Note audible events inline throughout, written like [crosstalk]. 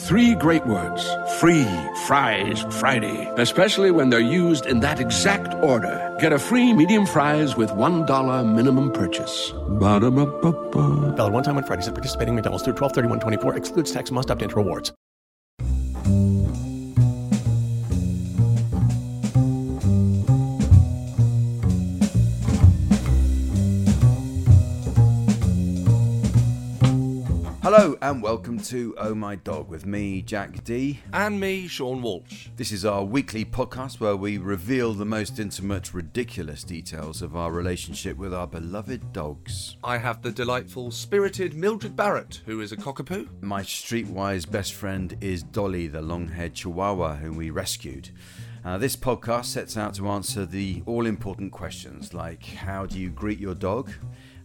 Three great words free fries Friday, especially when they're used in that exact order. Get a free medium fries with $1 minimum purchase. Ba-da-ba-ba-ba. Valid one time on Fridays at participating McDonald's through 12 24 Excludes tax, must opt into rewards. Hello and welcome to Oh My Dog with me, Jack Dee. And me, Seann Walsh. This is our weekly podcast where we reveal the most intimate, ridiculous details of our relationship with our beloved dogs. I have the delightful, spirited Mildred Barrett, who is a cockapoo. My streetwise best friend is Dolly, the long haired chihuahua whom we rescued. Uh, this podcast sets out to answer the all important questions like how do you greet your dog?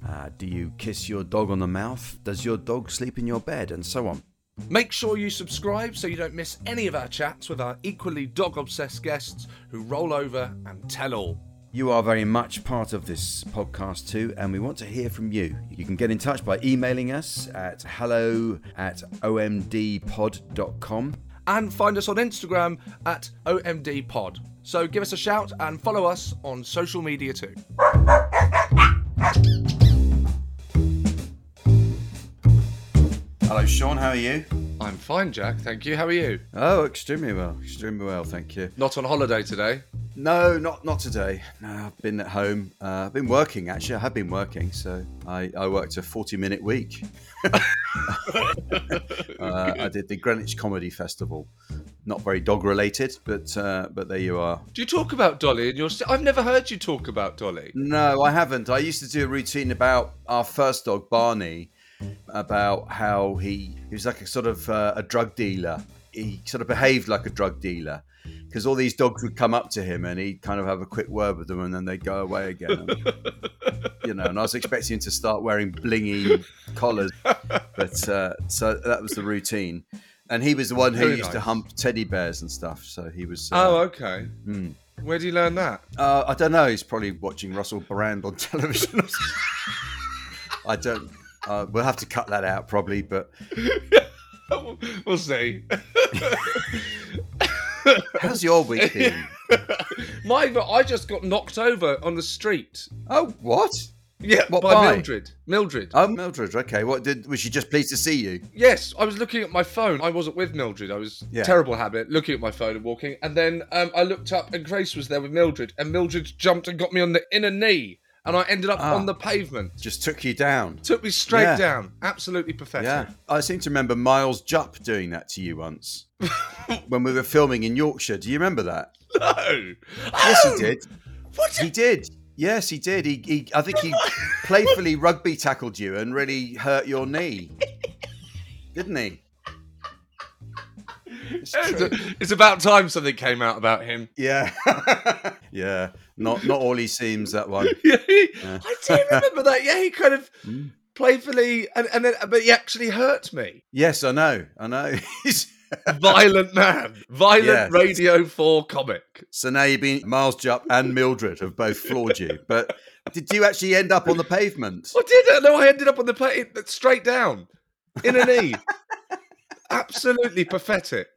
Uh, do you kiss your dog on the mouth? Does your dog sleep in your bed? And so on. Make sure you subscribe so you don't miss any of our chats with our equally dog obsessed guests who roll over and tell all. You are very much part of this podcast too, and we want to hear from you. You can get in touch by emailing us at hello at omdpod.com. And find us on Instagram at OMDPod. So give us a shout and follow us on social media too. Hello, Seann, how are you? I'm fine, Jack. Thank you. How are you? Oh, extremely well, extremely well, thank you. Not on holiday today. No, not not today. No, I've been at home. Uh, I've been working actually. I have been working, so I, I worked a forty-minute week. [laughs] uh, I did the Greenwich Comedy Festival. Not very dog-related, but uh, but there you are. Do you talk about Dolly in your? I've never heard you talk about Dolly. No, I haven't. I used to do a routine about our first dog, Barney, about how he he was like a sort of uh, a drug dealer. He sort of behaved like a drug dealer because all these dogs would come up to him and he'd kind of have a quick word with them and then they'd go away again. And, [laughs] you know, and I was expecting him to start wearing blingy collars, but uh, so that was the routine. And he was the one who Very used to hump teddy bears and stuff. So he was. Uh, Oh, okay. mm. Where do you learn that? Uh, I don't know. He's probably watching Russell Brand on [laughs] television. or. I don't. Uh, we'll have to cut that out probably, but [laughs] we'll see. How's your week been? [laughs] My, I just got knocked over on the street. Oh, what? Yeah, What, by, by? Mildred. Mildred. Oh, Mildred. Okay. What did? Was she just pleased to see you? yes, I was looking at my phone. I wasn't with Mildred. I was Yeah. terrible habit looking at my phone and walking. And then um, I looked up and Grace was there with Mildred, and Mildred jumped and got me on the inner knee, and I ended up Ah. on the pavement. Just took you down. Took me straight Yeah. down. Absolutely pathetic. Yeah. I seem to remember Miles Jupp doing that to you once [laughs] when we were filming in Yorkshire. Do you remember that? No. Yes, Oh! he did. What? He did. Yes, he did. He, he I think he [laughs] playfully rugby tackled you and really hurt your knee, didn't he? It's true. It's, it's about time something came out about him. Yeah, [laughs] yeah. Not not all he seems that one. [laughs] Yeah, he- I do remember that. Yeah, he kind of [laughs] Mm. playfully, and, and then, but he actually hurt me. Yes, I know. I know. [laughs] He's- Violent man, violent. Radio Four comic. so now you've been Miles Jupp and Mildred have both floored you. But did you actually end up on the pavement? I did. No, I ended up on the plate straight down in a knee. Absolutely pathetic.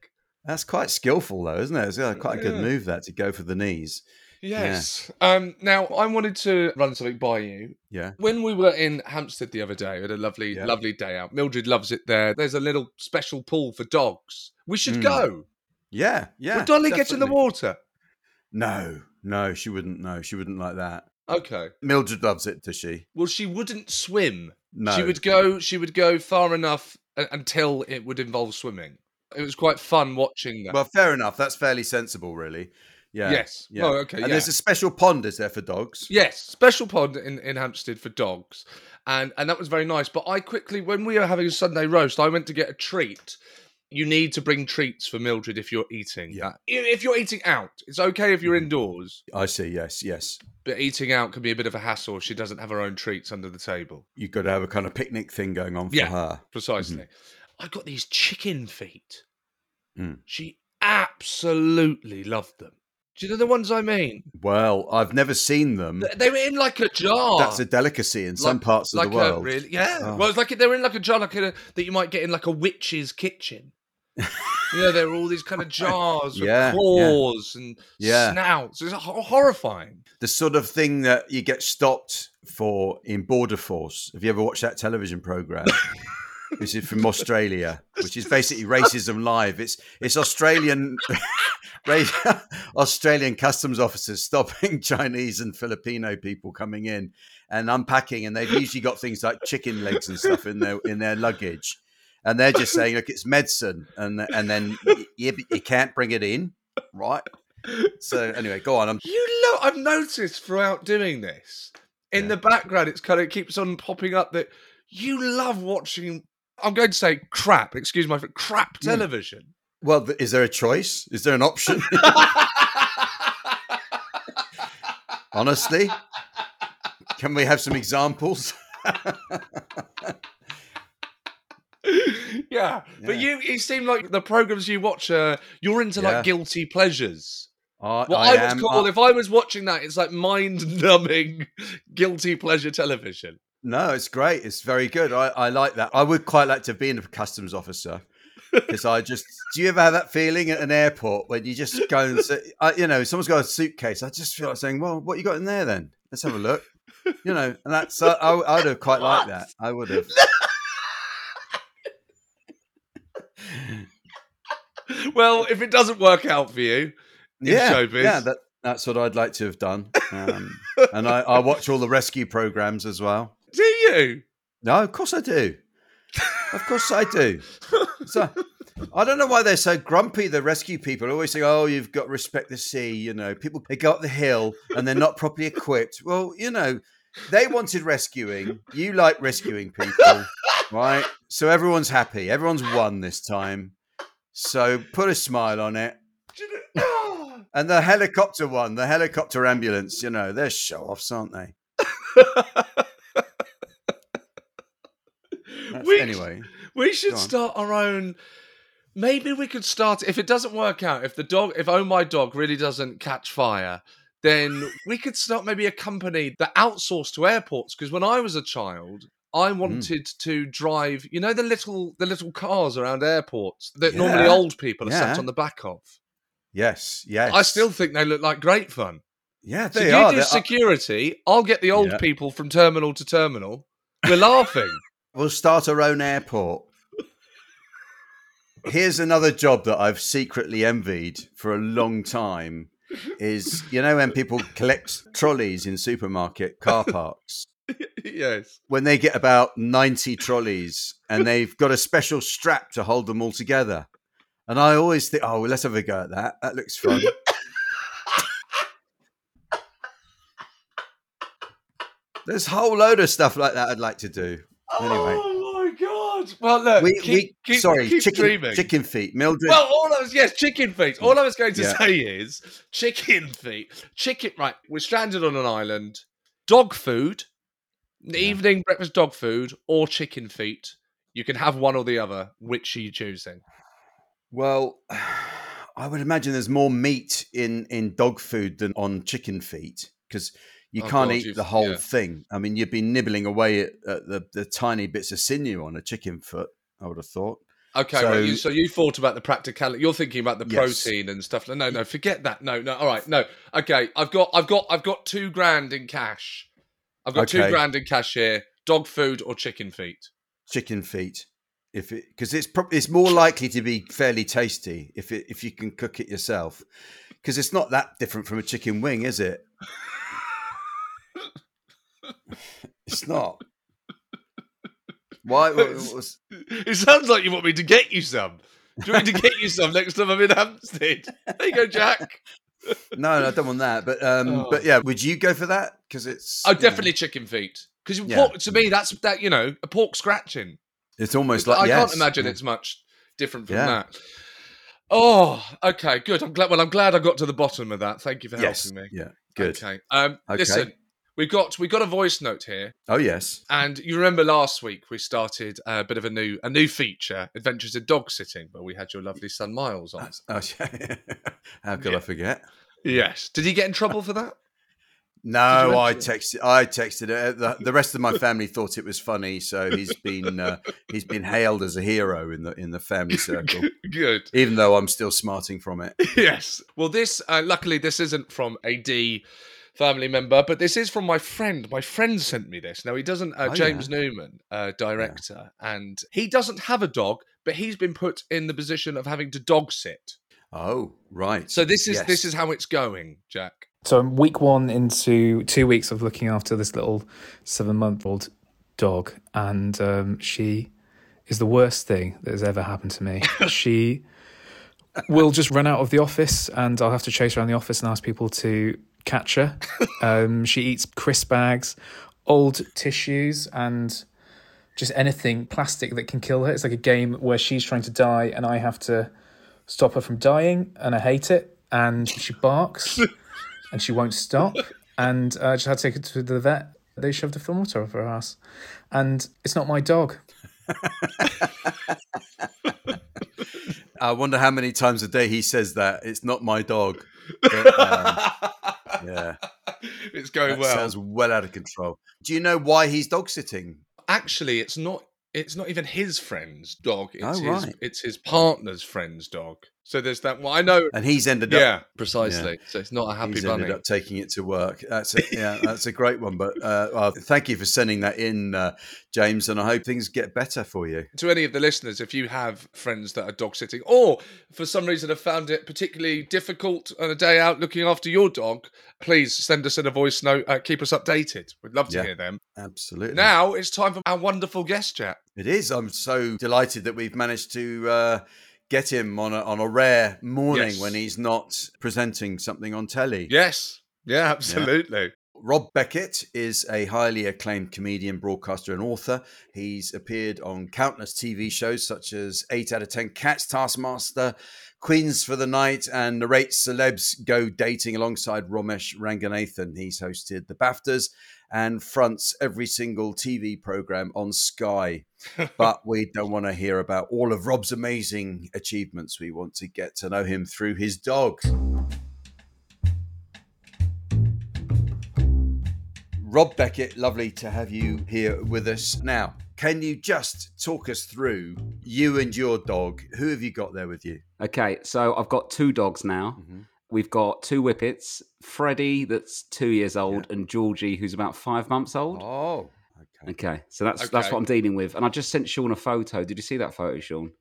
That's quite skillful, though, isn't it? It's uh, quite a good Yeah. move that to go for the knees. Yes. Um, now I wanted to run something by you. Yeah. When we were in Hampstead the other day, we had a lovely, Yeah. lovely day out. Mildred loves it there. There's a little special pool for dogs. We should Mm. go. Yeah, yeah. Would Dolly get in the water? No, no, she wouldn't. No, she wouldn't like that. Okay. Mildred loves it, does she? Well, she wouldn't swim. No. She would go. She would go far enough until it would involve swimming. It was quite fun watching that. Well, fair enough. That's fairly sensible, really. Yeah. Yes. Yeah. Oh, okay, And yeah. there's a special pond, is there, for dogs? Yes, special pond in, in Hampstead for dogs, and and that was very nice. But I quickly, when we were having a Sunday roast, I went to get a treat. you need to bring treats for Mildred if you're eating. Yeah. If you're eating out, it's okay if you're indoors, I see. Yes, yes. but eating out can be a bit of a hassle if she doesn't have her own treats under the table. You've got to have a kind of picnic thing going on for Yeah. her. Precisely. I got these chicken feet. Mm. She absolutely loved them. Do you know the ones I mean? Well, I've never seen them. They- were in like a jar. That's a delicacy in some parts of like the world. Really, yeah. Oh. Well, it's like they were in like a jar, like a, that you might get in like a witch's kitchen. you know, there were all these kind of [laughs] jars with Yeah, yeah. claws and Yeah. snouts. It's ho- horrifying. the sort of thing that you get stopped for in Border Force. Have you ever watched that television program? [laughs] this is from Australia, [laughs] which is basically racism live. It's it's Australian [laughs] [laughs] Australian customs officers stopping Chinese and Filipino people coming in and unpacking, and they've usually got things like chicken legs and stuff in their in their luggage, and they're just saying, "Look, it's medicine," and and then yeah, but you can't bring it in, right? So anyway, go on. I'm You know, I've noticed throughout doing this in Yeah. the background, it's kind of keeps on popping up that you love watching. I'm going to say crap. Excuse my crap Yeah. television. Well, th- is there a choice? Is there an option? [laughs] Honestly, can we have some examples? [laughs] yeah, but you, it seemed like the programs you watch, uh, you're into Yeah. like guilty pleasures. I, What I, would am- call, I- if I was watching that, it's like mind-numbing [laughs] guilty pleasure television. No, it's great. It's very good. I, I like that. I would quite like to be been a customs officer because I just. Do you ever have that feeling at an airport when you just go and say, I, you know, someone's got a suitcase? I just feel like saying, "Well, what you got in there then? Let's have a look." You know, and that's I, I, I would have quite liked that. I would have. Well, if it doesn't work out for you, in yeah, showbiz. yeah, that, that's what I'd like to have done. Um, and I, I watch all the rescue programs as well. Do? No, of course I do. Of course I do. So I don't know why they're so grumpy. The rescue people always say, "Oh, you've got to respect the sea." You know, people they go up the hill and they're not properly equipped. Well, you know, they wanted rescuing. You like rescuing people, right? So everyone's happy. Everyone's won this time. So put a smile on it. Do you know- And the helicopter one, the helicopter ambulance, you know, they're show offs, aren't they? [laughs] That's- We- anyway, We should start our own. Maybe we could start if it doesn't work out. If the dog, if Oh My Dog really doesn't catch fire, then we could start maybe a company that outsourced to airports. Because when I was a child, I Hmm. wanted to drive. You know the little the little cars around airports that normally old people are Yeah. sat on the back of. yes, yes. I still think they look like great fun. yeah, So they you are. do They're- security. I'll get the old Yeah. people from terminal to terminal. We're laughing. We'll start our own airport. Here's another job that I've secretly envied for a long time is you know when people collect trolleys in supermarket car [laughs] parks yes. when they get about 90 trolleys and they've got a special strap to hold them all together and I always think oh well, let's have a go at that that looks fun [laughs] There's a whole load of stuff like that I'd like to do. Anyway. Oh my god! Well, look, we, keep, we keep, sorry, keep chicken, dreaming. chicken feet. Mildred, Well, all I was yes, chicken feet. All I was going to Yeah. say is chicken feet. Chicken. Right, we're stranded on an island. Dog food, Yeah. evening breakfast dog food, or chicken feet. You can have one or the other. Which are you choosing? well, [sighs] I would imagine there's more meat in in dog food than on chicken feet because you Oh, can't God, eat the whole yeah. thing. I mean, you'd be nibbling away at, at the the tiny bits of sinew on a chicken foot. I would have thought. Okay, So- right. You, so you thought about the practicality. You're thinking about the Yes. protein and stuff. No, no, forget that. No, no. All right, no. Okay, I've got, I've got, I've got two grand in cash. I've got two grand in cash here. Dog food or chicken feet? Chicken feet, if it because it's probably it's more likely to be fairly tasty if it if you can cook it yourself because it's not that different from a chicken wing, is it? It's not. Why? What, what was, It sounds like you want me to get you some. Do you want me to get you some next time I'm in Hampstead? There you go, Jack. no, no, I don't want that. But um, Oh. but yeah, would you go for that? Because it's Oh, you know, definitely chicken feet. Because Yeah. to me, that's that you know a pork scratching. it's almost like I yes, can't imagine yeah. it's much. different from Yeah. that. Oh, okay, good. I'm glad. Well, I'm glad I got to the bottom of that. Thank you for yes. helping me. Yeah. Good. Okay. Um, Okay. listen, we got we got a voice note here, Oh yes. and you remember last week we started a bit of a new a new feature, Adventures in Dog Sitting, where we had your lovely son Miles on. Oh, [laughs] yeah. How could Yeah. I forget? Yes. Did he get in trouble for that? No, I texted. I texted it. The, the rest of my family thought it was funny, so he's been uh, he's been hailed as a hero in the in the family [laughs] circle, Good. even though I'm still smarting from it. [laughs] yes. Well, this uh, luckily this isn't from a D family member, but this is from my friend. My friend sent me this. Now he doesn't. Uh, Oh, James Newman, uh, director, and he doesn't have a dog, but he's been put in the position of having to dog sit. Oh, right. So this is Yes. this is how it's going, Jack. So I'm week one into two weeks of looking after this little seven month old dog, and um, she is the worst thing that has ever happened to me. [laughs] she will just run out of the office, and I'll have to chase around the office and ask people to catch her. [laughs] Um, she eats crisp bags, old tissues, and just anything plastic that can kill her. It's like a game where she's trying to die, and I have to stop her from dying, and I hate it. And she barks [laughs] and she won't stop. And uh, I just had to take her to the vet. They shoved a thermometer up her ass. And it's not my dog. [laughs] I wonder how many times a day he says that. It's not my dog. But, [laughs] um, yeah, it's going that well. sounds well out of control. Do you know why he's dog sitting? Actually, it's not. It's not even his friend's dog. It's Oh, his. It's his partner's friend's dog. So there's that. Well, I know. And he's ended up Yeah, precisely. So it's not a happy He's bunny. ended up taking it to work. That's a, yeah, that's a great one. But uh, well, thank you for sending that in, uh, James, and I hope things get better for you. to any of the listeners, if you have friends that are dog sitting, or for some reason have found it particularly difficult on a day out looking after your dog, please send us in a voice note. Uh, keep us updated. We'd love to Yeah. hear them. Absolutely. Now it's time for our wonderful guest chat. it is. I'm so delighted that we've managed to uh, get him on a, on a rare morning Yes. when he's not presenting something on telly. Yes. Yeah, absolutely. Rob Beckett is a highly acclaimed comedian, broadcaster, and author. He's appeared on countless TV shows such as 8 out of 10 Cats, Taskmaster, Queens for the Night, and narrates celebs go dating alongside Romesh Ranganathan. He's hosted the BAFTAs and fronts every single TV program on Sky. [laughs] but we don't want to hear about all of Rob's amazing achievements. We want to get to know him through his dog. Rob Beckett, lovely to have you here with us. Now, can you just talk us through you and your dog? Who have you got there with you? Okay, so I've got two dogs now. Mm-hmm. We've got two whippets, Freddie, that's two years old, and Georgie, who's about five months old. Oh, okay. Okay, so that's that's what I'm dealing with. And I just sent Seann a photo. Did you see that photo, Seann?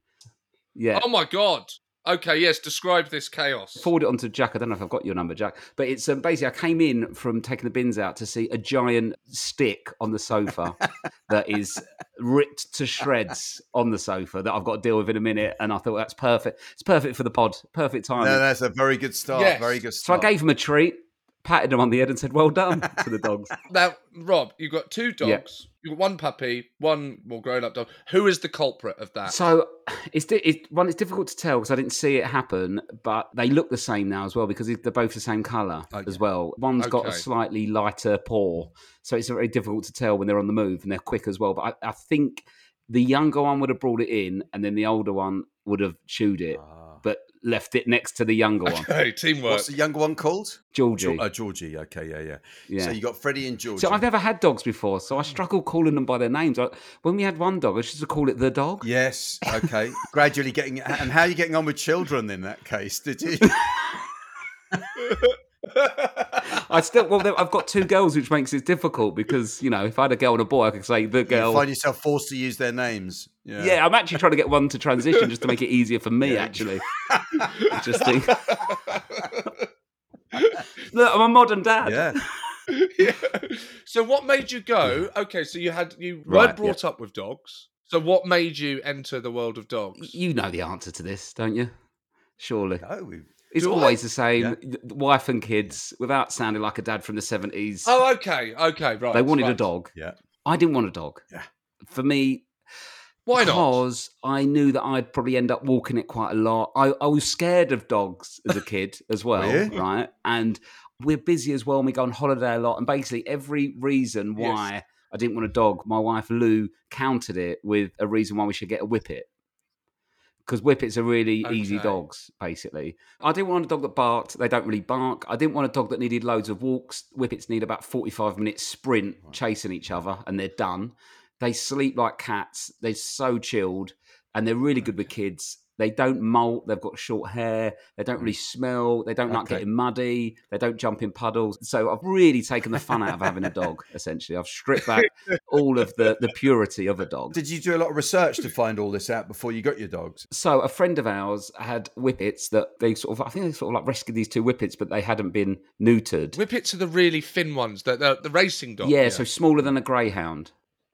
Yeah. Oh my god. Okay, yes, describe this chaos. Forward it on to Jack. I don't know if I've got your number, Jack, but it's um, basically I came in from taking the bins out to see a giant stick on the sofa [laughs] that is ripped to shreds on the sofa that I've got to deal with in a minute, and I thought that's perfect. It's perfect for the pod. Perfect timing. No, that's a very good start. Yes. Very good So I gave him a treat, patted him on the head, and said, "Well done" to the dogs. [laughs] Now, Rob, you've got two Yeah. dogs. You've got one puppy, one more grown up dog. Who is the culprit of that? So it's it, one. It's difficult to tell because I didn't see it happen, but they look the same now as well because they're both the same colour Okay. as well. One's got a slightly lighter paw, so it's very difficult to tell when they're on the move and they're quick as well. But I, I think the younger one would have brought it in, and then the older one would have chewed it, Ah. But left it next to the younger one, Okay, teamwork. What's the younger one called? Georgie. Geor- uh, Georgie. Okay, yeah, yeah, Yeah. So you got Freddie and Georgie. So I've never had dogs before, so I struggle calling them by their names. I, when we had one dog, I used to call it the dog. Yes. Okay. [laughs] Gradually getting. And how are you getting on with children in that case? Did you? [laughs] I still well, there- I've got two girls, which makes it difficult because you know if I had a girl and a boy, I could say the you girl. find yourself forced to use their names. Yeah. yeah. I'm actually trying to get one to transition just to make it easier for me. Actually, [laughs] just think. Look, I'm a modern dad. Yeah. [laughs] Yeah. So what made you go? Okay, so you had you Right, weren't brought up with dogs. So what made you enter the world of dogs? You know the answer to this, don't you? Surely. Oh, we- It's Do I? always the same. Yeah. Wife and kids, without sounding like a dad from the 70s. Oh, okay, okay, right. they wanted a dog. yeah. I didn't want a dog. Yeah. For me, Why not? Because I knew that I'd probably end up walking it quite a lot. I, I was scared of dogs as a [laughs] kid as well, right? And we're busy as well, and we go on holiday a lot. And basically, every reason Yes. why I didn't want a dog, my wife Lou countered it with a reason why we should get a whippet. Because whippets are really easy dogs, basically. I didn't want a dog that barked. They don't really bark. I didn't want a dog that needed loads of walks. Whippets need about 45 minutes sprint chasing each other and they're done. They sleep like cats. They're so chilled and they're really good with kids. They don't molt. They've got short hair. They don't really mm. smell. They don't like getting muddy. They don't jump in puddles. So I've really taken the fun out of having a dog, [laughs] essentially. I've stripped back all of the, the purity of a dog. Did you do a lot of research to find all this out before you got your dogs? So a friend of ours had whippets that they sort of, I think they sort of like rescued these two whippets, but they hadn't been neutered. Whippets are the really thin ones, the the, the racing dog. yeah, so smaller than a greyhound.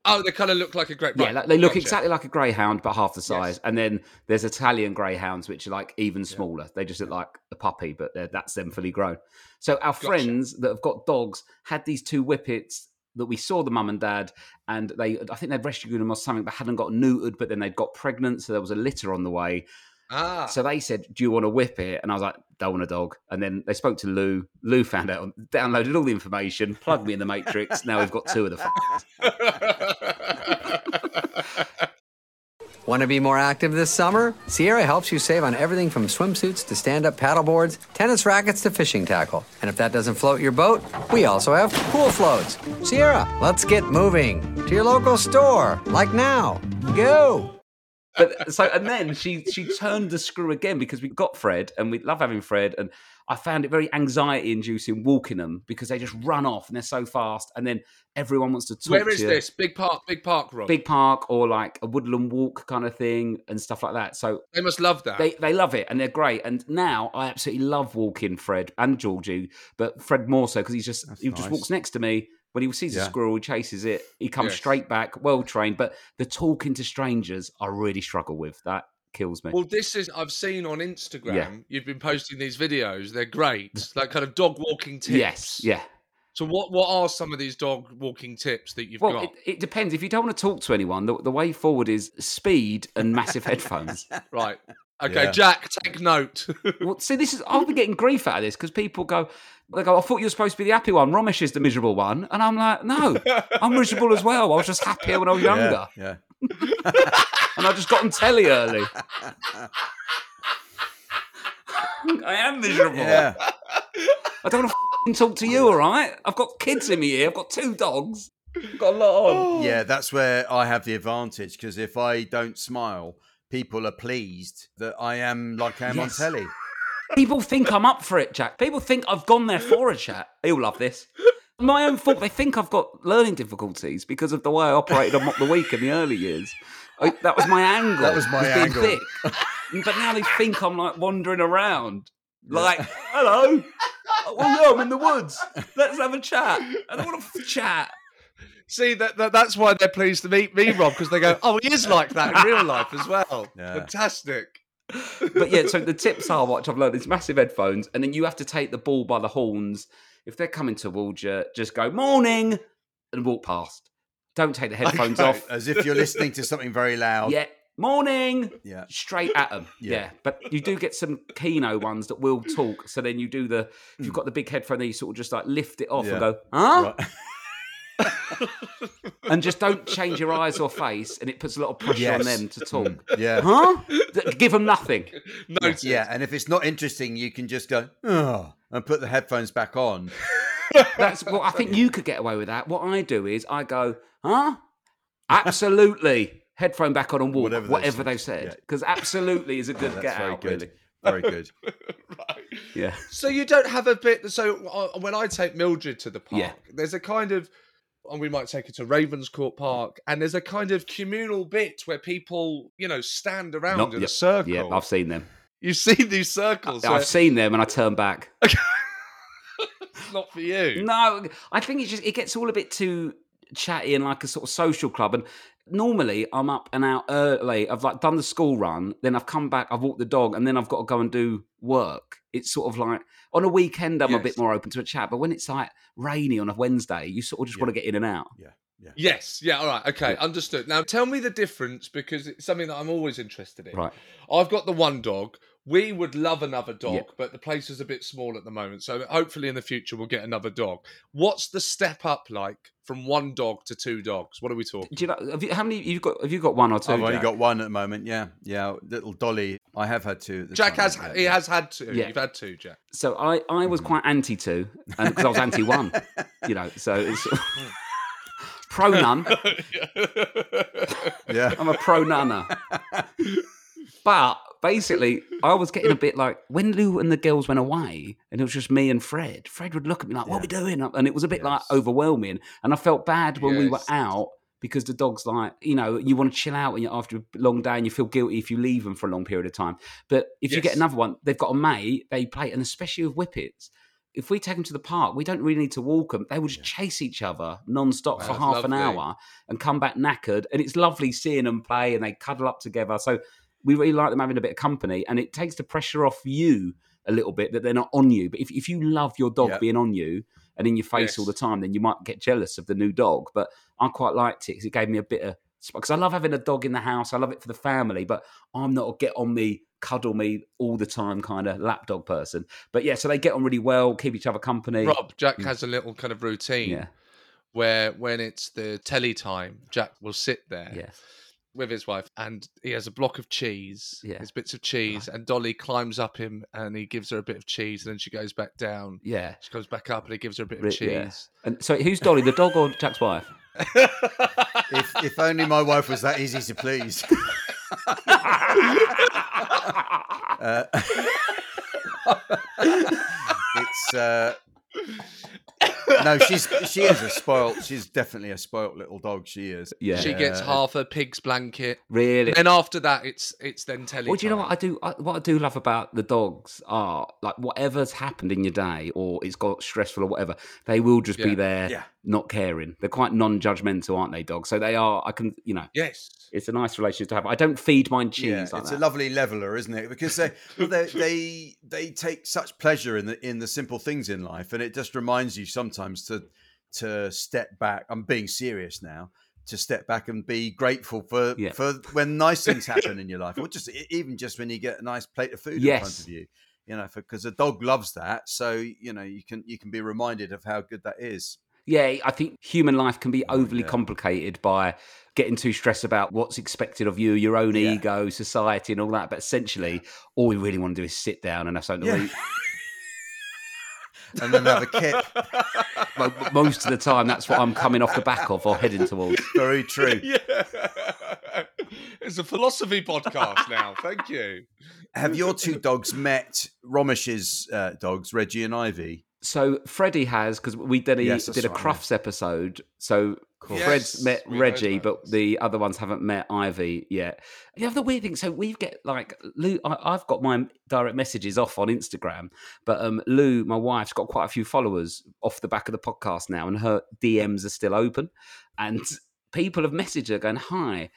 Oh, they kind of look like a great. Yeah, right, like, they look gotcha. exactly like a greyhound, but half the size. And then there's Italian greyhounds, which are like even smaller. They just look like a puppy, but that's them fully grown. So our friends that have got dogs had these two whippets that we saw the mum and dad, and they, I think they'd rescued them or something, but hadn't got neutered. But then they'd got pregnant, so there was a litter on the way. Ah, So they said, "Do you want to whip it?" And I was like, "Don't want a dog." And then they spoke to Lou. Lou found out, downloaded all the information, plugged me in the matrix. Now we've got two of the. F- Want to be more active this summer? Sierra helps you save on everything from swimsuits to stand up paddleboards, tennis rackets to fishing tackle. And if that doesn't float your boat, we also have pool floats. Sierra, let's get moving to your local store, like now. Go! But uh, so and then she she turned the screw again because we got Fred and we love having Fred and I found it very anxiety inducing walking them because they just run off and they're so fast and then everyone wants to talk where to is you. this big park? Big park, Rob. big park or like a woodland walk kind of thing and stuff like that so They must love that. They they love it and they're great. And now I absolutely love walking Fred and Georgie, but Fred more so because he's just he just walks next to me. When he sees a squirrel, he chases it. He comes Yes. straight back, well trained. But the talking to strangers, I really struggle with. That kills me. Well, this is I've seen on Instagram. Yeah. You've been posting these videos. They're great, like kind of dog walking tips. yes, yeah. So what what are some of these dog walking tips that you've Well, got? it, it depends. If you don't want to talk to anyone, the, the way forward is speed and massive headphones. [laughs] Right. Okay, Yeah. Jack, take note. [laughs] Well, see, this is I'll be getting grief out of this because people go, they go, I thought you were supposed to be the happy one. Romesh is the miserable one, and I'm like, no, [laughs] I'm miserable as well. I was just happier when I was younger, Yeah. [laughs] and I just got on telly early. I am miserable. Yeah. I don't want to talk to you. All right, I've got kids in me here. I've got two dogs. I've got a lot on. Yeah, that's where I have the advantage because if I don't smile, people are pleased that I am like I am Yes. on telly. [laughs] People think I'm up for it, Jack. People think I've gone there for a chat. He'll love this. My own fault. They think I've got learning difficulties because of the way I operated on Mock the Week in the early years. I, that was my angle. That was my being angle. thick. but now they think I'm like wandering around. Like, hello. Well, no, I'm in the woods. Let's have a chat. I don't want to chat. See that, that that's why they're pleased to meet me, Rob, because they go, "Oh, he is like that in [laughs] real life as well." Yeah. Fantastic. but yeah, so the tips are what I've learned is massive headphones, and then you have to take the ball by the horns. If they're coming towards you, just go morning and walk past. Don't take the [laughs] headphones Okay. off. As if you're listening to something very loud. Yeah, morning. Yeah. Straight at them. Yeah. Yeah. but you do get some Kino ones that will talk. So then you do the if you've hmm. got the big headphone, there you sort of just like lift it off Yeah. and go, huh? Right. [laughs] [laughs] And just don't change your eyes or face, and it puts a lot of pressure on them to talk. [laughs] Yeah. Huh? Th- Give them nothing. Noted. Yeah, and if it's not interesting, you can just go, oh, and put the headphones back on. [laughs] That's well, I think you could get away with that. What I do is I go, huh? Absolutely. Headphone back on and walk, Whatever whatever, they they've said. said. Yeah. Because absolutely is a good That's get very out, good. really. Very good. right. Yeah. So you don't have a bit. So uh, when I take Mildred to the park, Yeah. there's a kind of, and we might take her to Ravenscourt Park, and there's a kind of communal bit where people, you know, stand around Not- in yeah, a circle. Yeah, I've seen them. You see these circles. where I've seen them and I turn back. [laughs] it's not for you. No, I think it's just it gets all a bit too chatty and like a sort of social club. And normally I'm up and out early. I've like done the school run, then I've come back, I've walked the dog, and then I've got to go and do work. It's sort of like on a weekend I'm a bit more open to a chat, but when it's like rainy on a Wednesday, you sort of just want to get in and out. Yeah. Yeah. Yes. Yeah. All right. Okay. Understood. Now tell me the difference because it's something that I'm always interested in. Right. I've got the one dog. We would love another dog, Yeah. but the place is a bit small at the moment. So hopefully in the future we'll get another dog. What's the step up like from one dog to two dogs? What are we talking? Do you know? Have you, how many you've got? Have you got one or two? I've only Jack? got one at the moment. Yeah, yeah. Little Dolly. I have had two. Jack has yeah, he has had two. Yeah. You've had two, Jack. So I, I was hmm. quite anti two, because I was anti one. [laughs] You know, so it's [laughs] pro none. [laughs] Yeah. I'm a pro nunner. But basically, I was getting a bit like when Lou and the girls went away, and it was just me and Fred. Fred would look at me like, "What are we doing?" And it was a bit like overwhelming. And I felt bad when we were out because the dog's like, you know, you want to chill out and after a long day, and you feel guilty if you leave them for a long period of time. But if you get another one, they've got a mate. They play, and especially with whippets. If we take them to the park, we don't really need to walk them. They will just chase each other non-stop for Wow, half an hour and come back knackered. And it's lovely seeing them play and they cuddle up together. So we really like them having a bit of company and it takes the pressure off you a little bit that they're not on you. But if, if you love your dog Yeah. being on you and in your face all the time, then you might get jealous of the new dog. But I quite liked it because it gave me a bit of because I love having a dog in the house. I love it for the family, but I'm not a get on me, cuddle me all the time kind of lapdog person. But yeah, so they get on really well, keep each other company. Rob, Jack mm. has a little kind of routine Yeah, where when it's the telly time, Jack will sit there yeah. With his wife and he has a block of cheese. Yeah. There's bits of cheese and Dolly climbs up him and he gives her a bit of cheese and then she goes back down. Yeah. She comes back up and he gives her a bit of Re- cheese. yeah. And so who's Dolly, the dog or Jack's wife? [laughs] If, if only my wife was that easy to please. [laughs] Uh, [laughs] it's uh, no, she's she is a spoilt. She's definitely a spoilt little dog. She is. Yeah. She gets half a pig's blanket. Really? And after that it's it's then telling. Well, do you know what I do? I, what I do love about the dogs are like whatever's happened in your day, or it's got stressful or whatever, they will just be there, Yeah. not caring. They're quite non-judgmental, aren't they, dogs? So they are. I can, you know, Yes. it's a nice relationship to have. I don't feed mine cheese Yeah, like it's that. a lovely leveler, isn't it? Because they, they [laughs] they they take such pleasure in the in the simple things in life, and it just reminds you sometimes to to step back. I'm being serious now. To step back and be grateful for Yeah. for when nice things happen in your life, or [laughs] just even just when you get a nice plate of food in front of you. You know, because a dog loves that, so you know you can you can be reminded of how good that is. Yeah, I think human life can be oh, overly yeah. complicated by getting too stressed about what's expected of you, your own Yeah. ego, society, and all that. But essentially, all we really want to do is sit down and have something to eat. And then have a kip. Mo- Most of the time, that's what I'm coming off the back of or heading towards. Very true. [laughs] yeah. It's a philosophy podcast now. Thank you. Have your two dogs met Romesh's uh, dogs, Reggie and Ivy? So Freddie has because we did a Yes, did a right, yeah. Episode. So Yes, Fred's met Reggie, but the other ones haven't met Ivy yet. The other weird thing, so we get like Lou. I, I've got my direct messages off on Instagram, but um, Lou, my wife's got quite a few followers off the back of the podcast now, and her DMs are still open, and people have messaged her going, "Hi,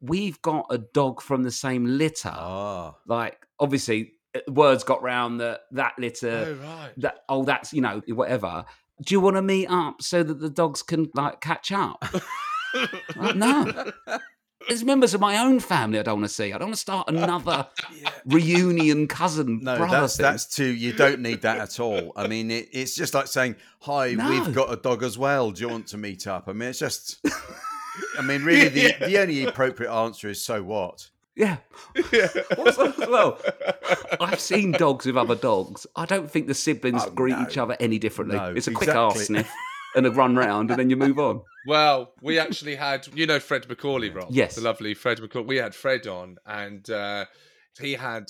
we've got a dog from the same litter." Ah, Like, obviously, uh, words got round that that litter oh right. that oh that's you know whatever do you want to meet up so that the dogs can like catch up Like, no there's members of my own family i don't want to see i don't want to start another [laughs] reunion cousin no, brother that's thing. that's too. You don't need that at all. I mean, it, it's just like saying, "Hi, No. we've got a dog as well. Do you want to meet up?" I mean, it's just. I mean, [laughs] really, the, the only appropriate answer is "so what." Yeah [laughs] Also, as well i've seen dogs with other dogs i don't think the siblings Oh, greet no. each other any differently No, it's a quick arse sniff and a run round and then you move on [laughs] Well, we actually had, you know, Fred MacAulay, Rob. Yes. The lovely Fred MacAulay. We had Fred on, and uh, he had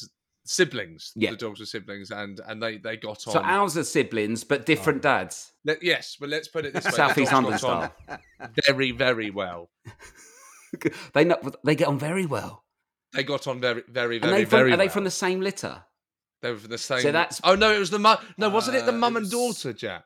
siblings. Yeah. The dogs were siblings, and and they they got on. so ours are siblings but different dads Let- yes, but let's put it this [laughs] way: the Southeast London on very, very well. they know they get on very well They got on very, very, very, they from, very are they from the same litter They were from the same. So that's- Oh no, it was the mum. No, wasn't it the Uh, mum and daughter, Jack?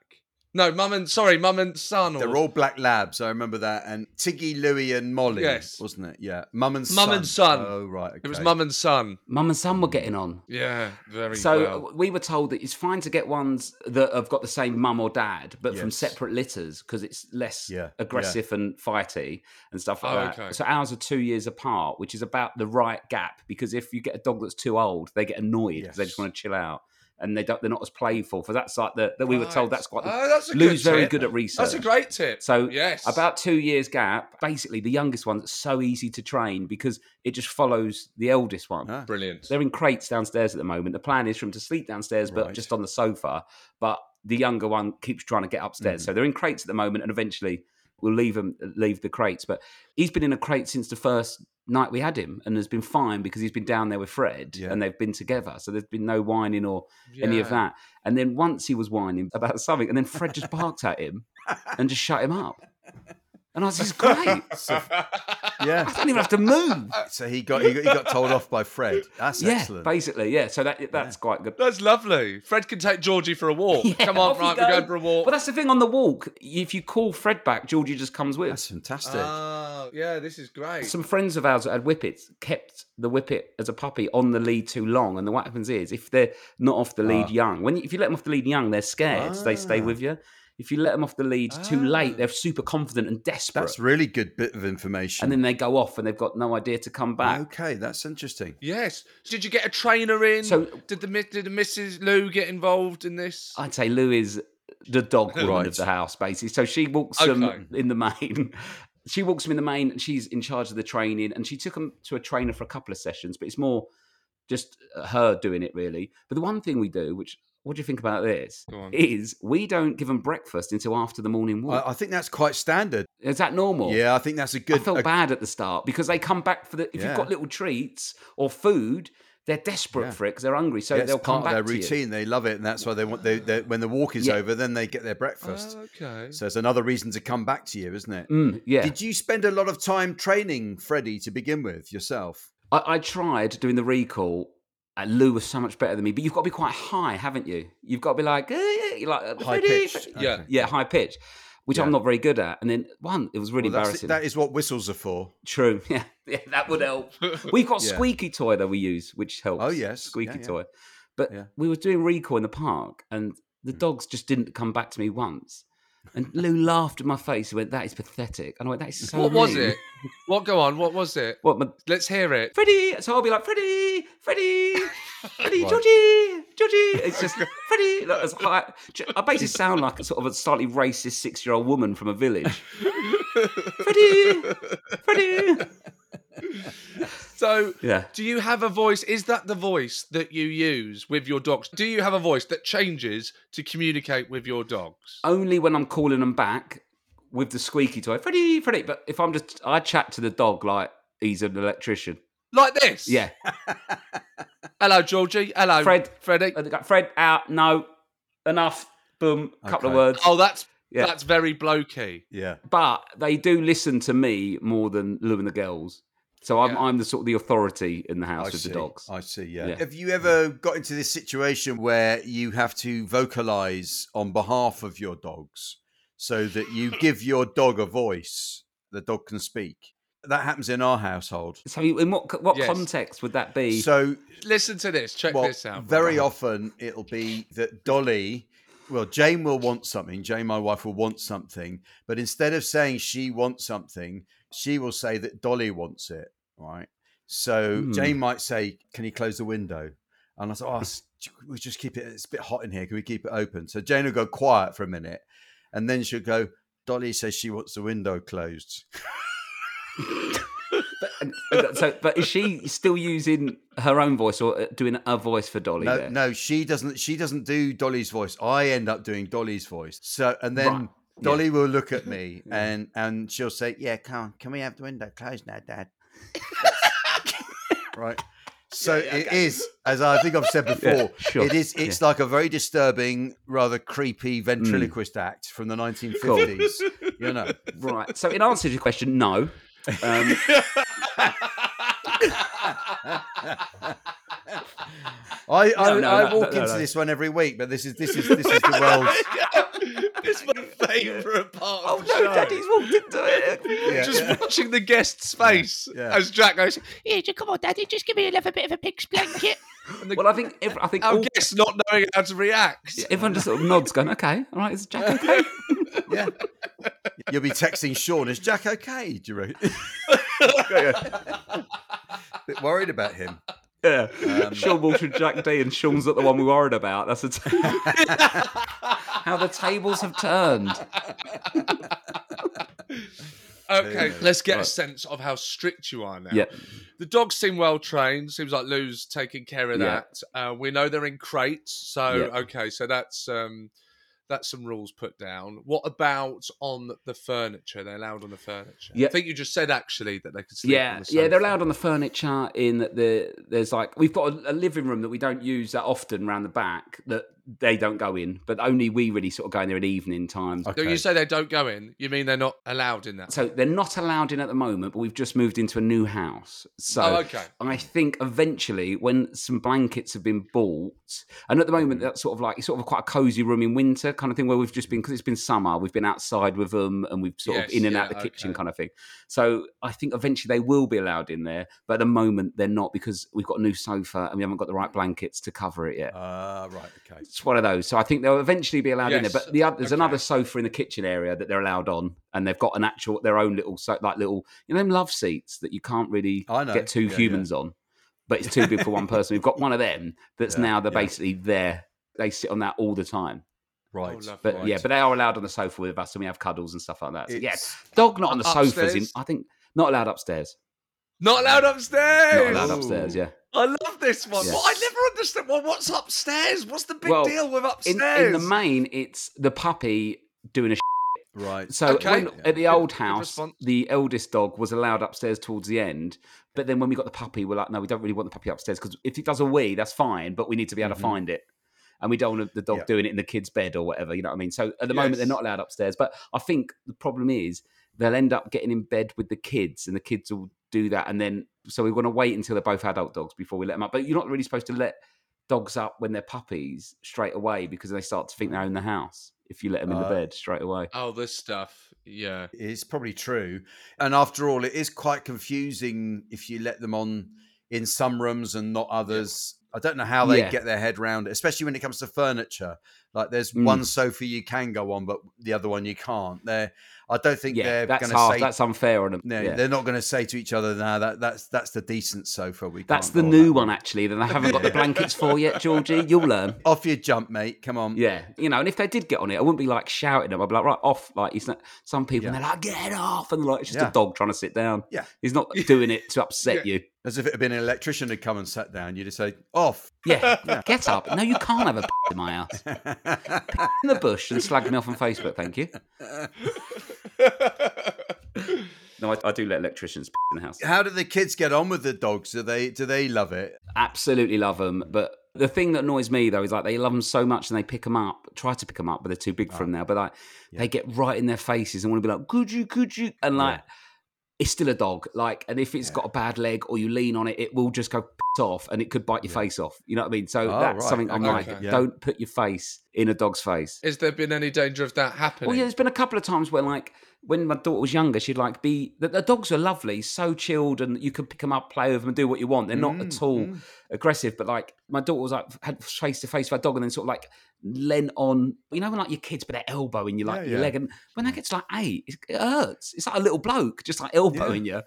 No, mum and sorry, mum and son. Or, They're all black labs. I remember that. And Tiggy, Louie, and Molly. Yes. wasn't it? Yeah, mum and Mum son. and son. Oh right. It was okay. mum and son. Mum and son were getting on. Yeah, very So well. we were told that it's fine to get ones that have got the same mum or dad, but from separate litters because it's less Yeah, aggressive and fighty and stuff like Oh, that. okay. So ours are two years apart, which is about the right gap. Because if you get a dog that's too old, they get annoyed because they just want to chill out. And they don't, they're not as playful. For that's like the that we were told that's quite. Oh, that's a Lou's good very good at research. That's a great tip. So yes, about two years gap. Basically, the youngest one's so easy to train because it just follows the eldest one. Ah. brilliant. They're in crates downstairs at the moment. The plan is for them to sleep downstairs, but Right. just on the sofa. But the younger one keeps trying to get upstairs, Mm-hmm. so they're in crates at the moment, and eventually we'll leave them leave the crates. But he's been in a crate since the first night we had him, and has been fine because he's been down there with Fred, Yeah. and they've been together. So there's been no whining or any of that. And then once he was whining about something, and then Fred just barked at him [laughs] and just shut him up. And I was, "This is great. [laughs] Yeah. I don't even have to move." So he got, he got he got told off by Fred. That's yeah, excellent. basically, yeah. So that that's quite good. That's lovely. Fred can take Georgie for a walk. Come on, right, go. we're going for a walk. But that's the thing on the walk. If you call Fred back, Georgie just comes with. That's fantastic. Oh, yeah, this is great. Some friends of ours that had whippets kept the whippet as a puppy on the lead too long, and then what happens is if they're not off the lead Ah. young, when you, if you let them off the lead young, they're scared, so they stay Ah. with you. If you let them off the lead too Ah. late, they're super confident and desperate, That's really good bit of information. and then they go off and they've got no idea to come back. okay, that's interesting. Yes. Did you get a trainer in? So- did the mi- did the Mrs. Lou get involved in this? I'd say Lou is the dog woman Right. of the house, basically. So she walks them in the main. [laughs] She walks them in the main, and she's in charge of the training. And she took them to a trainer for a couple of sessions, but it's more just her doing it, really. But the one thing we do, which what do you think about this? Go on. Is we don't give them breakfast until after the morning walk. I, I think that's quite standard. is that normal? Yeah, I think that's a good. I felt a- bad at the start because they come back for the. If Yeah. you've got little treats or food, they're desperate Yeah. for it because they're hungry. So yeah, they'll come part back of their routine. They love it, and that's why they want. They, they, when the walk is Yeah. over, then they get their breakfast. Oh, okay. So it's another reason to come back to you, isn't it? Mm, yeah. Did you spend a lot of time training Freddie to begin with yourself? I, I tried doing the recall. And Lou was so much better than me, but you've got to be quite high, haven't you? You've got to be like, eh, like uh, High Freddie, pitched. Yeah. Okay. yeah, high pitch, which I'm not very good at. And then one, it was really Well, embarrassing. That is what whistles are for. True, [laughs] yeah, yeah, that would help. [laughs] We've got Yeah. squeaky toy that we use, which helps. Oh, yes. squeaky Yeah, yeah. toy. But Yeah. we were doing recall in the park, and the Hmm. dogs just didn't come back to me once. And Lou laughed in my face. He went, "That is pathetic." And I went, "That is so." what was it? What? Go on. What was it? What? My, Let's hear it. Freddie. So I'll be like, Freddie, Freddie, Freddie, [laughs] Georgie, Georgie. It's just Freddie. Like, as high, I basically sound like a sort of a slightly racist six-year-old woman from a village. [laughs] Freddie, Freddie. So, Yeah. do you have a voice? Is that the voice that you use with your dogs? Do you have a voice that changes to communicate with your dogs? Only when I'm calling them back with the squeaky toy, Freddie, Freddie. But if I'm just, I chat to the dog like he's an electrician. Like this? Yeah. [laughs] Hello, Georgie. Hello, Fred. Freddie. And Fred, out. No, enough. Boom. Couple of words. Oh, that's Yeah. that's very blokey. Yeah. but they do listen to me more than Lou and the girls. So I'm Yeah. I'm the sort of the authority in the house I with see. the dogs. I see. Yeah. Yeah. Have you ever got into this situation where you have to vocalize on behalf of your dogs so that you [laughs] give your dog a voice? The dog can speak. That happens in our household. So in what what Yes. context would that be? So Listen to this. Check well, this out. very often it'll be that Dolly, well, Jane will want something. Jane, my wife, will want something, but instead of saying she wants something, she will say that Dolly wants it. Right. So Hmm. Jane might say, "Can you close the window?" And I said, "Oh, we just keep it. It's a bit hot in here. Can we keep it open?" So Jane will go quiet for a minute, and then she'll go. Dolly says she wants the window closed. [laughs] But, so, but is she still using her own voice or uh, doing a voice for Dolly? No, there? no, she doesn't. She doesn't do Dolly's voice. I end up doing Dolly's voice. So, and then Right. Dolly will look at me [laughs] and and she'll say, "Yeah, come on, can we have the window closed now, Dad?" [laughs] right. So it is, as I think I've said [laughs] before, sure, it is. It's like a very disturbing, rather creepy ventriloquist act from the 1950s. You know, Right. So in answer to your question, no. Um, I I, No, no, I no, walk no, into no. this one every week, but this is this is this is the world's. [laughs] it's my favourite part Oh of the no, show. Daddy's walked into it. Yeah, just yeah. watching the guest's face Yeah. as Jack goes, Yeah, just come on, Daddy, just give me another bit of a pig's blanket. [laughs] the, Well, I think every, I think our all, guest not knowing how to react. everyone just sort of nods, going, "Okay, all right, is Jack [laughs] okay?" Yeah, you'll be texting Seann. Is Jack okay? Do you reckon? Bit worried about him. Yeah, Um, Seann Walsh and Jack Dee, and Seann's not the one we're worried about. That's a t- [laughs] how the tables have turned. Okay, let's get a sense of how strict you are now. Yeah. The dogs seem well trained. Seems like Lou's taking care of Yeah. that. Uh, we know they're in crates, so Yeah. okay, so that's um, that's some rules put down. What about on the furniture? They're allowed on the furniture. Yeah. I think you just said actually that they could sleep. Yeah, on the yeah, they're allowed on the furniture. In that the there's like we've got a, a living room that we don't use that often around the back that they don't go in, but only we really sort of go in there at evening times. So you say they don't go in. You mean they're not allowed in that? So they're not allowed in at the moment, but we've just moved into a new house. So Oh, okay. I think eventually, when some blankets have been bought, and at the Mm. moment that's sort of like it's sort of quite a cozy room in winter kind of thing, where we've just been because it's been summer, we've been outside with them, and we've sort of in and out yeah, the kitchen okay. kind of thing. So I think eventually they will be allowed in there, but at the moment they're not because we've got a new sofa and we haven't got the right blankets to cover it yet. Ah, right, okay. It's one of those. So I think they'll eventually be allowed in there. But the other, there's okay. another sofa in the kitchen area that they're allowed on, and they've got an actual their own little so, like little you know them love seats that you can't really get two Yeah, yeah. humans on, but it's too big for one [laughs] person. We've got one of them that's Yeah, now they're yeah. basically there. They sit on that all the time. Right. Oh. But Right. yeah, but they are allowed on the sofa with us, and we have cuddles and stuff like that. So, yeah, dog not on the sofas. In, I think not allowed upstairs. Not allowed upstairs. Not allowed Ooh. upstairs. Yeah. I love this one. Yeah. Well, I never understood. Well, what's upstairs? What's the big Well, deal with upstairs? in the main, it's the puppy doing a Right. So Okay. when, at the old house, the eldest dog was allowed upstairs towards the end. But then when we got the puppy, we're like, no, we don't really want the puppy upstairs because if it does a wee, that's fine, but we need to be able to find it. And we don't want the dog Yeah. doing it in the kid's bed or whatever. You know what I mean? So at the moment, they're not allowed upstairs. But I think the problem is they'll end up getting in bed with the kids, and the kids will do that. And then, so we want to wait until they're both adult dogs before we let them up. But you're not really supposed to let dogs up when they're puppies straight away because they start to think they own the house if you let them in the Uh, bed straight away. oh, this stuff. Yeah. It's probably true. And after all, it is quite confusing if you let them on in some rooms and not others. I don't know how they Yeah. get their head around it, especially when it comes to furniture. Like there's Mm. one sofa you can go on, but the other one you can't. They're, I don't think Yeah, they're going to say. That's unfair on them. no, yeah. they're not going to say to each other, "No, that that's that's the decent sofa." We got. That's the new that one, actually, that I haven't got the [laughs] blankets for yet, Georgie. You'll learn. Off your jump, mate. Come on. Yeah, you know, and if they did get on it, I wouldn't be like shouting them. I'd be like, right, off. Like, he's not. Some people, Yeah. and they're like, get off, and like, it's just a dog trying to sit down. Yeah. he's not [laughs] doing it to upset you. As if it had been an electrician had come and sat down. You'd just say, "Off." Yeah, [laughs] get up. No, you can't have a p- in my house. In the bush and slag me off on Facebook. Thank you. [laughs] No, I, I do let electricians p- in the house. How do the kids get on with the dogs? Do they do they love it? absolutely love them. But the thing that annoys me though is like they love them so much and they pick them up, try to pick them up, but they're too big for them now. But like they get right in their faces and want to be like, "Could you? Could you?" And like. It's still a dog, like, and if it's got a bad leg or you lean on it, it will just go [laughs] off and it could bite your face off. You know what I mean? So Oh, that's right. something I'm Okay. like, Yeah. don't put your face in a dog's face. Has there been any danger of that happening? Well, yeah, there's been a couple of times where, like, when my daughter was younger, she'd like be the, the dogs are lovely, so chilled, and you can pick them up, play with them, and do what you want. They're not Mm, at all aggressive, but like my daughter was like had face to face with a dog, and then sort of like leant on, you know, when like your kids put their elbow in your like Yeah, your leg, and when that gets like eight, it, hurts. It's like a little bloke just like elbowing you,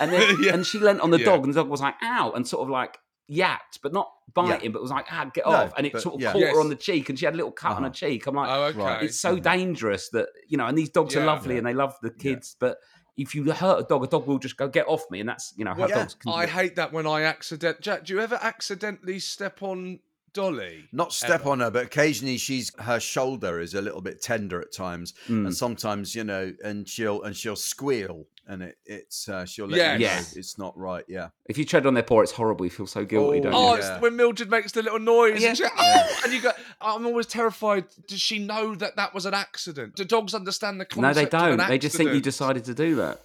and then [laughs] Yeah. and she leant on the Yeah. dog, and the dog was like ow, and sort of like yapped, but not biting, but was like ah get No, off, and it but- sort of yeah. caught her on the cheek, and she had a little cut on Uh-huh. her cheek. I'm like, oh, okay. Right. it's so dangerous that you know, and these dogs are Yeah. lovely and they love the kids, but if you hurt a dog, a dog will just go get off me, and that's you know how Well, dogs can. I hate that when I accident. Jack, do you ever accidentally step on Dolly? Not step Ever. on her, but occasionally she's her shoulder is a little bit tender at times, Mm. and sometimes you know, and she'll and she'll squeal, and it, it's uh, she'll let Yes. you know Yeah. it's not right. Yeah, if you tread on their paw, it's horrible. You feel so guilty, don't you? Oh, you? it's Yeah. when Mildred makes the little noise. Yeah. And, she, oh, and you go, I'm always terrified. Does she know that that was an accident? Do dogs understand the No, concept they of an don't. They just think you decided to do that.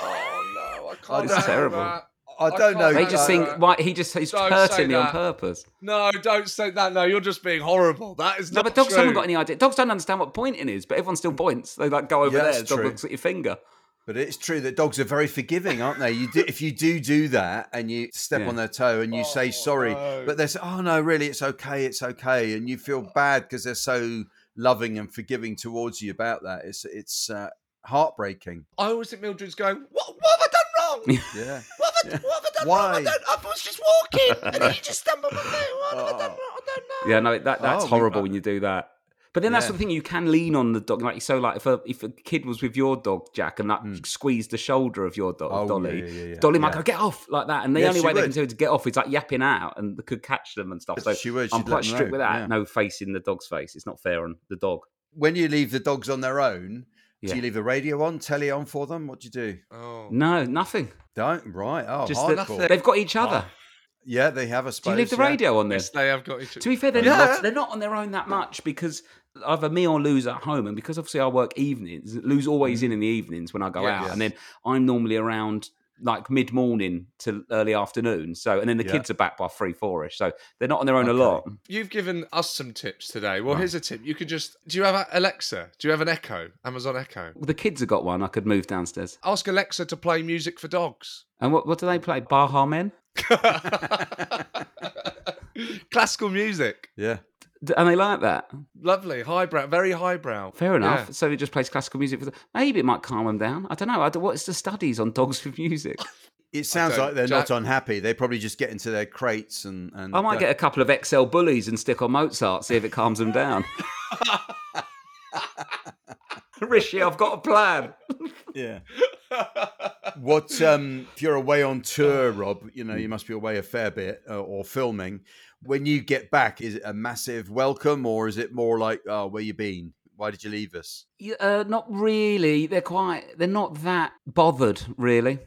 Oh, no, I [laughs] can't It's have terrible. that. I don't know. They just think why he just he's Don't hurting me on purpose. No, don't say that. No, you're just being horrible. That is No, not but dogs true. haven't got any idea. Dogs don't understand what pointing is, but everyone still points. They like go over Yeah, there. that's The dog true. looks at your finger. But it's true that dogs are very forgiving, aren't they? You do, if you do do that and you step Yeah. on their toe and you say sorry, no. but they say, "Oh no, really, it's okay, it's okay," and you feel bad because they're so loving and forgiving towards you about that. It's it's uh, heartbreaking. I always think Mildred's going, what, what have I done wrong? Yeah. What I, what have I done Why? wrong? I, don't, I was just walking and then you just stumbled on me. What have I done wrong? I don't know. Yeah, no, that that's Oh, we- horrible when you do that. But then that's Yeah. the thing you can lean on the dog. Like so, like if a if a kid was with your dog Jack and like squeezed the shoulder of your dog Hmm. Oh, Dolly, yeah, yeah, yeah, Dolly might yeah. go get off like that, and the Yes, only she way they would. can do to get off is like yapping out, and could catch them and stuff. So She would, I'm she'd let quite them strict know, with that. yeah. No face in the dog's face. It's not fair on the dog. When you leave the dogs on their own, Yeah. do you leave the radio on, telly on for them? What do you do? Oh. No, nothing. Don't right? Oh, Just hardcore. that they've got each other. yeah, they have a Do you leave the yeah. radio on there? Yes, they have got each other. To be fair, they're Yeah. not they're not on their own that much because either me or Lou's at home, and because obviously I work evenings. Lou's always mm. in in the evenings when I go Yeah, out, yes. and then I'm normally around like mid morning to early afternoon. So and then the Yeah. kids are back by three four ish. So they're not on their own a lot. You've given us some tips today. Well, here's a tip. You could just. Do you have Alexa? Do you have an Echo? Amazon Echo? Well, The kids have got one. I could move downstairs. Ask Alexa to play music for dogs. And what what do they play? Baha Men. [laughs] Classical music. Yeah. D- And they like that. Lovely. Highbrow. Very highbrow. Fair enough. Yeah. So it just plays classical music for the. Maybe it might calm them down. I don't know. I don't, what's the studies on dogs with music? [laughs] It sounds like they're Jack- not unhappy. They probably just get into their crates and. and I might go- get a couple of XL bullies and stick on Mozart, see if it calms them down. [laughs] [laughs] Rishi, I've got a plan. Yeah. what um if you're away on tour, Rob? You know you must be away a fair bit uh, or filming. When you get back, is it a massive welcome or is it more like, oh, where you been? Why did you leave us? Yeah, Uh, not really. They're quite. They're not that bothered, really.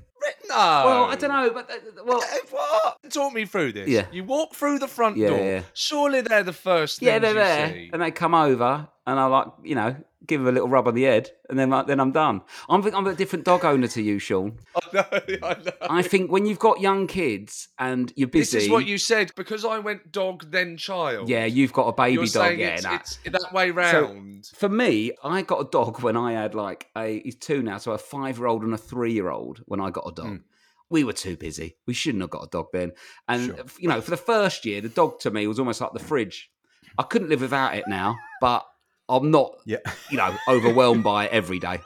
No. Well, I don't know, but uh, well, Eh, What? Talk me through this. Yeah. You walk through the front Yeah, door. yeah. Surely they're the first. yeah, things they're you there, see. and they come over, and I like, you know, give them a little rub on the head, and then then I'm done. I'm I'm a different dog owner to you, Seann. [laughs] I know. I know. I think when you've got young kids and you're busy, This is what you said because I went dog then child. yeah, you've got a baby You're dog, yeah, it's, nah. it's that way So, round. for me, I got a dog when I had like a he's two now, so a five year old and a three year old when I got a dog. Hmm. We were too busy. We shouldn't have got a dog then. And Sure. you know, for the first year, the dog to me was almost like the fridge. I couldn't live without it now, but I'm not, Yeah. you know, overwhelmed by it every day.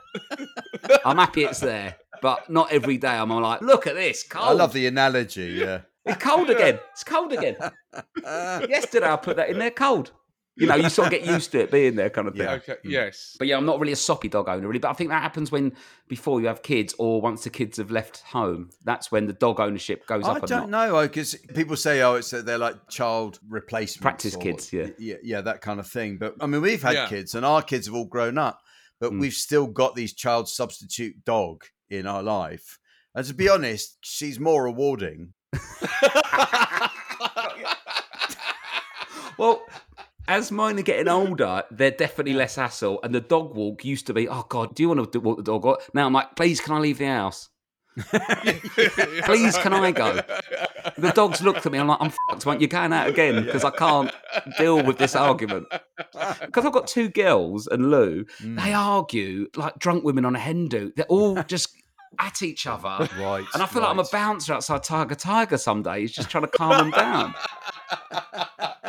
[laughs] I'm happy it's there, but not every day. I'm like, look at this, cold. I love the analogy. Yeah. It's cold again. It's cold again. [laughs] Yesterday I put that in there cold. You know, you sort of get [laughs] used to it being there, kind of thing. Yeah. Okay. Yes. But yeah, I'm not really a soppy dog owner, really. But I think that happens when before you have kids, or once the kids have left home. That's when the dog ownership goes I up I don't know because people say, "Oh, it's they're like child replacement Practice or- kids, yeah. yeah, yeah, that kind of thing." But I mean, we've had Yeah. kids, and our kids have all grown up, but Mm. we've still got these child substitute dog in our life. And to be honest, she's more rewarding. [laughs] Well, as mine are getting older, they're definitely less hassle. And the dog walk used to be, oh God, do you want to walk the dog? Now I'm like, please, can I leave the house? [laughs] Please, can I go? The dogs looked at me. I'm like, I'm fucked. Won't you going out again? Because I can't deal with this argument. Because I've got two girls and Lou. Mm. They argue like drunk women on a hen do. They're all [laughs] just at each other. Right. And I feel like I'm a bouncer outside Tiger Tiger some days, just trying to calm them down. [laughs]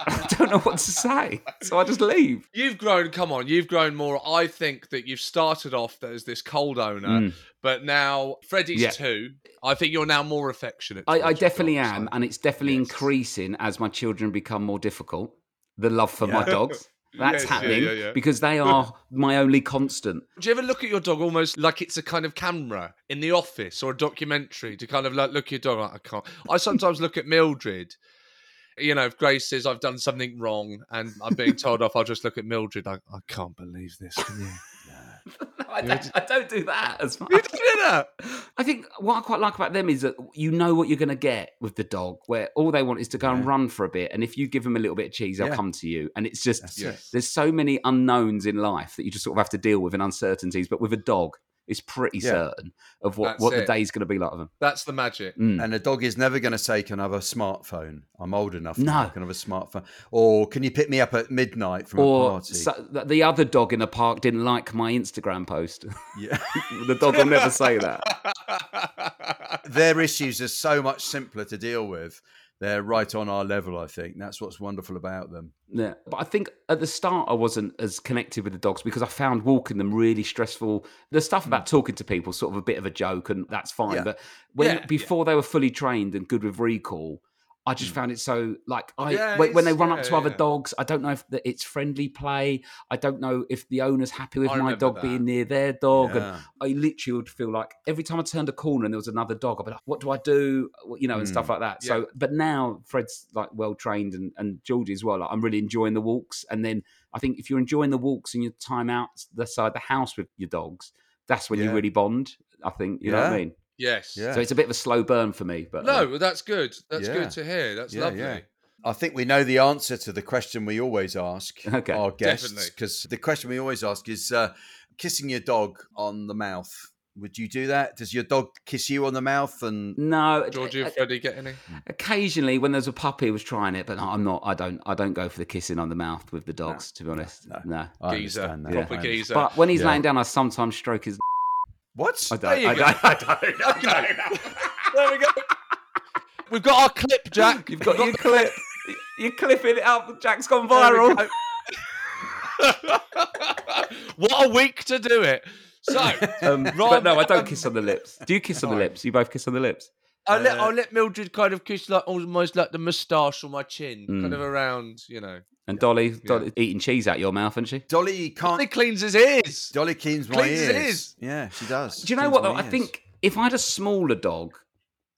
I don't know what to say, so I just leave. You've grown, come on, you've grown more. I think that you've started off as this cold owner, Mm. but now Freddie's Yeah. two. I think you're now more affectionate. I, I definitely dog, am, so- and it's definitely Yes. increasing as my children become more difficult. The love for my dogs. [laughs] That's Yes, yeah, happening yeah, yeah. because they are my only constant. Do you ever look at your dog almost like it's a kind of camera in the office or a documentary to kind of like look at your dog like I can't. I sometimes look at Mildred. You know, if Grace says I've done something wrong and I'm being told off, I'll just look at Mildred. I, I can't believe this. Can you? [laughs] I don't, I don't do that as much. You do that? [laughs] I think what I quite like about them is that you know what you're going to get with the dog, where all they want is to go and run for a bit. And if you give them a little bit of cheese, they'll Yeah. come to you. And it's just, Yes. there's so many unknowns in life that you just sort of have to deal with and uncertainties. But with a dog, It's pretty Yeah. certain of what, That's what the it. day's going to be like of them. That's the magic. Mm. And a dog is never going to say, "Can I have a smartphone?" I'm old enough. to No. know I can have a smartphone. Or can you pick me up at midnight from a Or party? so, the other dog in the park didn't like my Instagram post. [laughs] yeah. the dog will never say that. [laughs] Their issues are so much simpler to deal with. They're right on our level. I think that's what's wonderful about them. Yeah, but I think at the start I wasn't as connected with the dogs because I found walking them really stressful. The stuff about hmm. talking to people sort of a bit of a joke, and that's fine. Yeah. But when Yeah, before they were fully trained and good with recall, I just hmm. found it so like I Yeah, when, they run up yeah, to other yeah. dogs, I don't know if the, it's friendly play. I don't know if the owner's happy with I my dog that. being near their dog, and I literally would feel like every time I turned a corner and there was another dog, I'd be like, "What do I do?" You know, and stuff hmm. like that. So, but now Fred's like well trained and and Georgie as well. Like, I'm really enjoying the walks, and then I think if you're enjoying the walks and your time out the side the house with your dogs, that's when you really bond. I think you know what I mean. Yes. Yeah. So it's a bit of a slow burn for me, but No, uh, well, that's good. That's Yeah. good to hear. That's Yeah, lovely. yeah. I think we know the answer to the question we always ask [laughs] Okay. our guests. Because the question we always ask is uh, kissing your dog on the mouth. Would you do that? Does your dog kiss you on the mouth? And no, Georgie uh, and Freddie get any? occasionally when there's a puppy, I was trying it, but no, I'm not. I don't. I don't go for the kissing on the mouth with the dogs. to be honest, no. no. I Geezer. understand that. Proper I geezer. But when he's Yeah. laying down, I sometimes stroke his. What? I don't. There you I go. don't. I don't. I don't. [laughs] there we go. We've got our clip, Jack. You've got your clip. You're clipping it up. Jack's gone viral. go. [laughs] what a week to do it. So, [laughs] Um, no, I don't kiss on the lips. Do you kiss on the lips? You both kiss on the lips. I'll let I'll let Mildred kind of kiss like almost like the moustache on my chin, kind Mm. of around, you know. And Dolly, Dolly eating cheese out your mouth, isn't she? Dolly He can't. cleans his ears. Dolly cleans my Cleans his ears. ears. Yeah, she does. Do you know Cleans what? my Though? I ears. think if I had a smaller dog,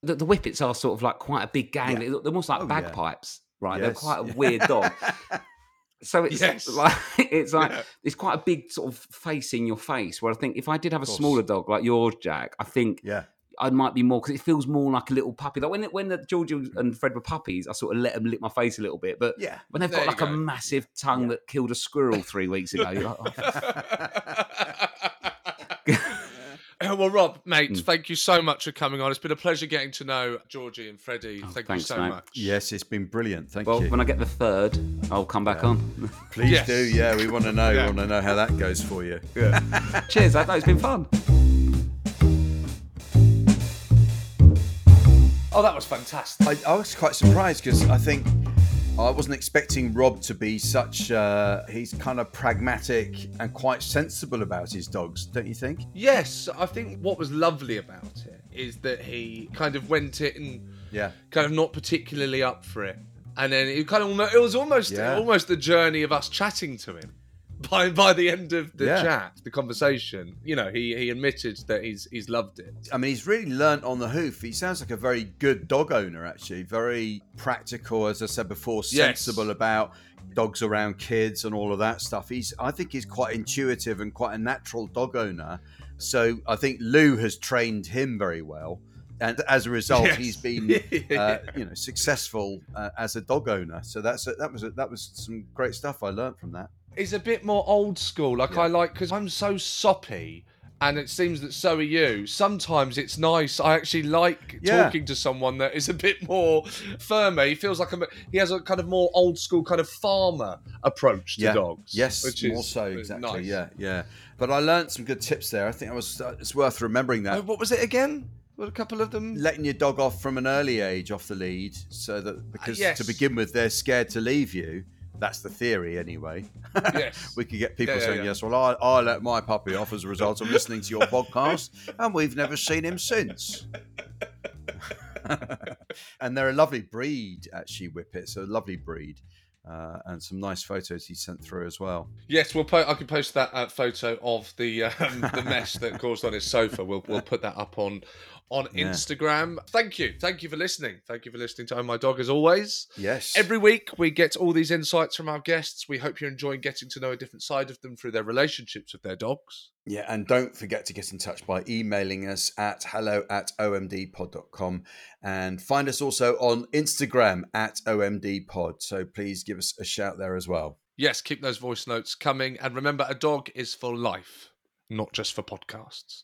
the, the whippets are sort of like quite a big gang. Yeah. They're almost like Oh, yeah. bagpipes, right? They're Yes. quite a weird dog. [laughs] So it's Yes. [laughs] like it's like Yeah. it's quite a big sort of face in your face. Where I think if I did have a smaller dog like yours, Jack, I think Yeah. I might be more because it feels more like a little puppy. Like when it, when the Georgie and Fred were puppies, I sort of let them lick my face a little bit. But Yeah. when they've got you like a massive tongue that killed a squirrel three weeks ago, you're like, oh. [laughs] Well, Rob, mate, Mm. thank you so much for coming on. It's been a pleasure getting to know Georgie and Freddie. thank Oh, thanks, you so mate. much. Yes, it's been brilliant. Thank well, you. Well, when I get the third, I'll come back on. [laughs] Please Yes. do. Yeah, we want to know. Yeah. We want to know how that goes for you. Yeah. [laughs] Cheers, I know it's been fun. Oh, that was fantastic. I, I was quite surprised because I think I wasn't expecting Rob to be such. Uh, he's kind of pragmatic and quite sensible about his dogs, don't you think? Yes, I think what was lovely about it is that he kind of went it and Yeah. kind of not particularly up for it, and then it kind of almo- it was almost Yeah. almost the journey of us chatting to him. [laughs] By by the end of the Yeah. chat, the conversation, you know, he he admitted that he's he's loved it. I mean, he's really learnt on the hoof. He sounds like a very good dog owner, actually. Very practical, as I said before, Yes. sensible about dogs around kids and all of that stuff. He's, I think, he's quite intuitive and quite a natural dog owner. So I think Lou has trained him very well, and as a result, Yes. he's been, [laughs] uh, you know, successful uh, as a dog owner. So that's a, that was a, that was some great stuff I learnt from that. He's a bit more old school. Like I like because I'm so soppy, and it seems that so are you. Sometimes it's nice. I actually like Yeah. talking to someone that is a bit more firmer. He feels like a, he has a kind of more old school kind of farmer approach to yeah. dogs. Yes, which more is so exactly. nice. Yeah, yeah. But I learned some good tips there. I think I was. Uh, it's worth remembering that. Oh, what was it again? What a couple of them. letting your dog off from an early age off the lead so that because yes. to begin with they're scared to leave you that's the theory anyway [laughs] Yes. we could get people Yeah, yeah, saying yeah. yes well I, I let my puppy off as a result of listening to your [laughs] podcast and we've never seen him since [laughs] and they're a lovely breed actually whippets a lovely breed uh, and some nice photos he sent through as well Yes, we'll. Po- I can post that uh, photo of the um, the mess that caused on his sofa. We'll we'll put that up on on Yeah. Instagram. Thank you, thank you for listening. Thank you for listening to Oh My Dog as always. yes Every week we get all these insights from our guests. We hope you're enjoying getting to know a different side of them through their relationships with their dogs. Yeah, and don't forget to get in touch by emailing us at hello at omdpod.com and find us also on Instagram at omdpod. So please give us a shout there as well. Yes, keep those voice notes coming, and remember, a dog is for life, not just for podcasts.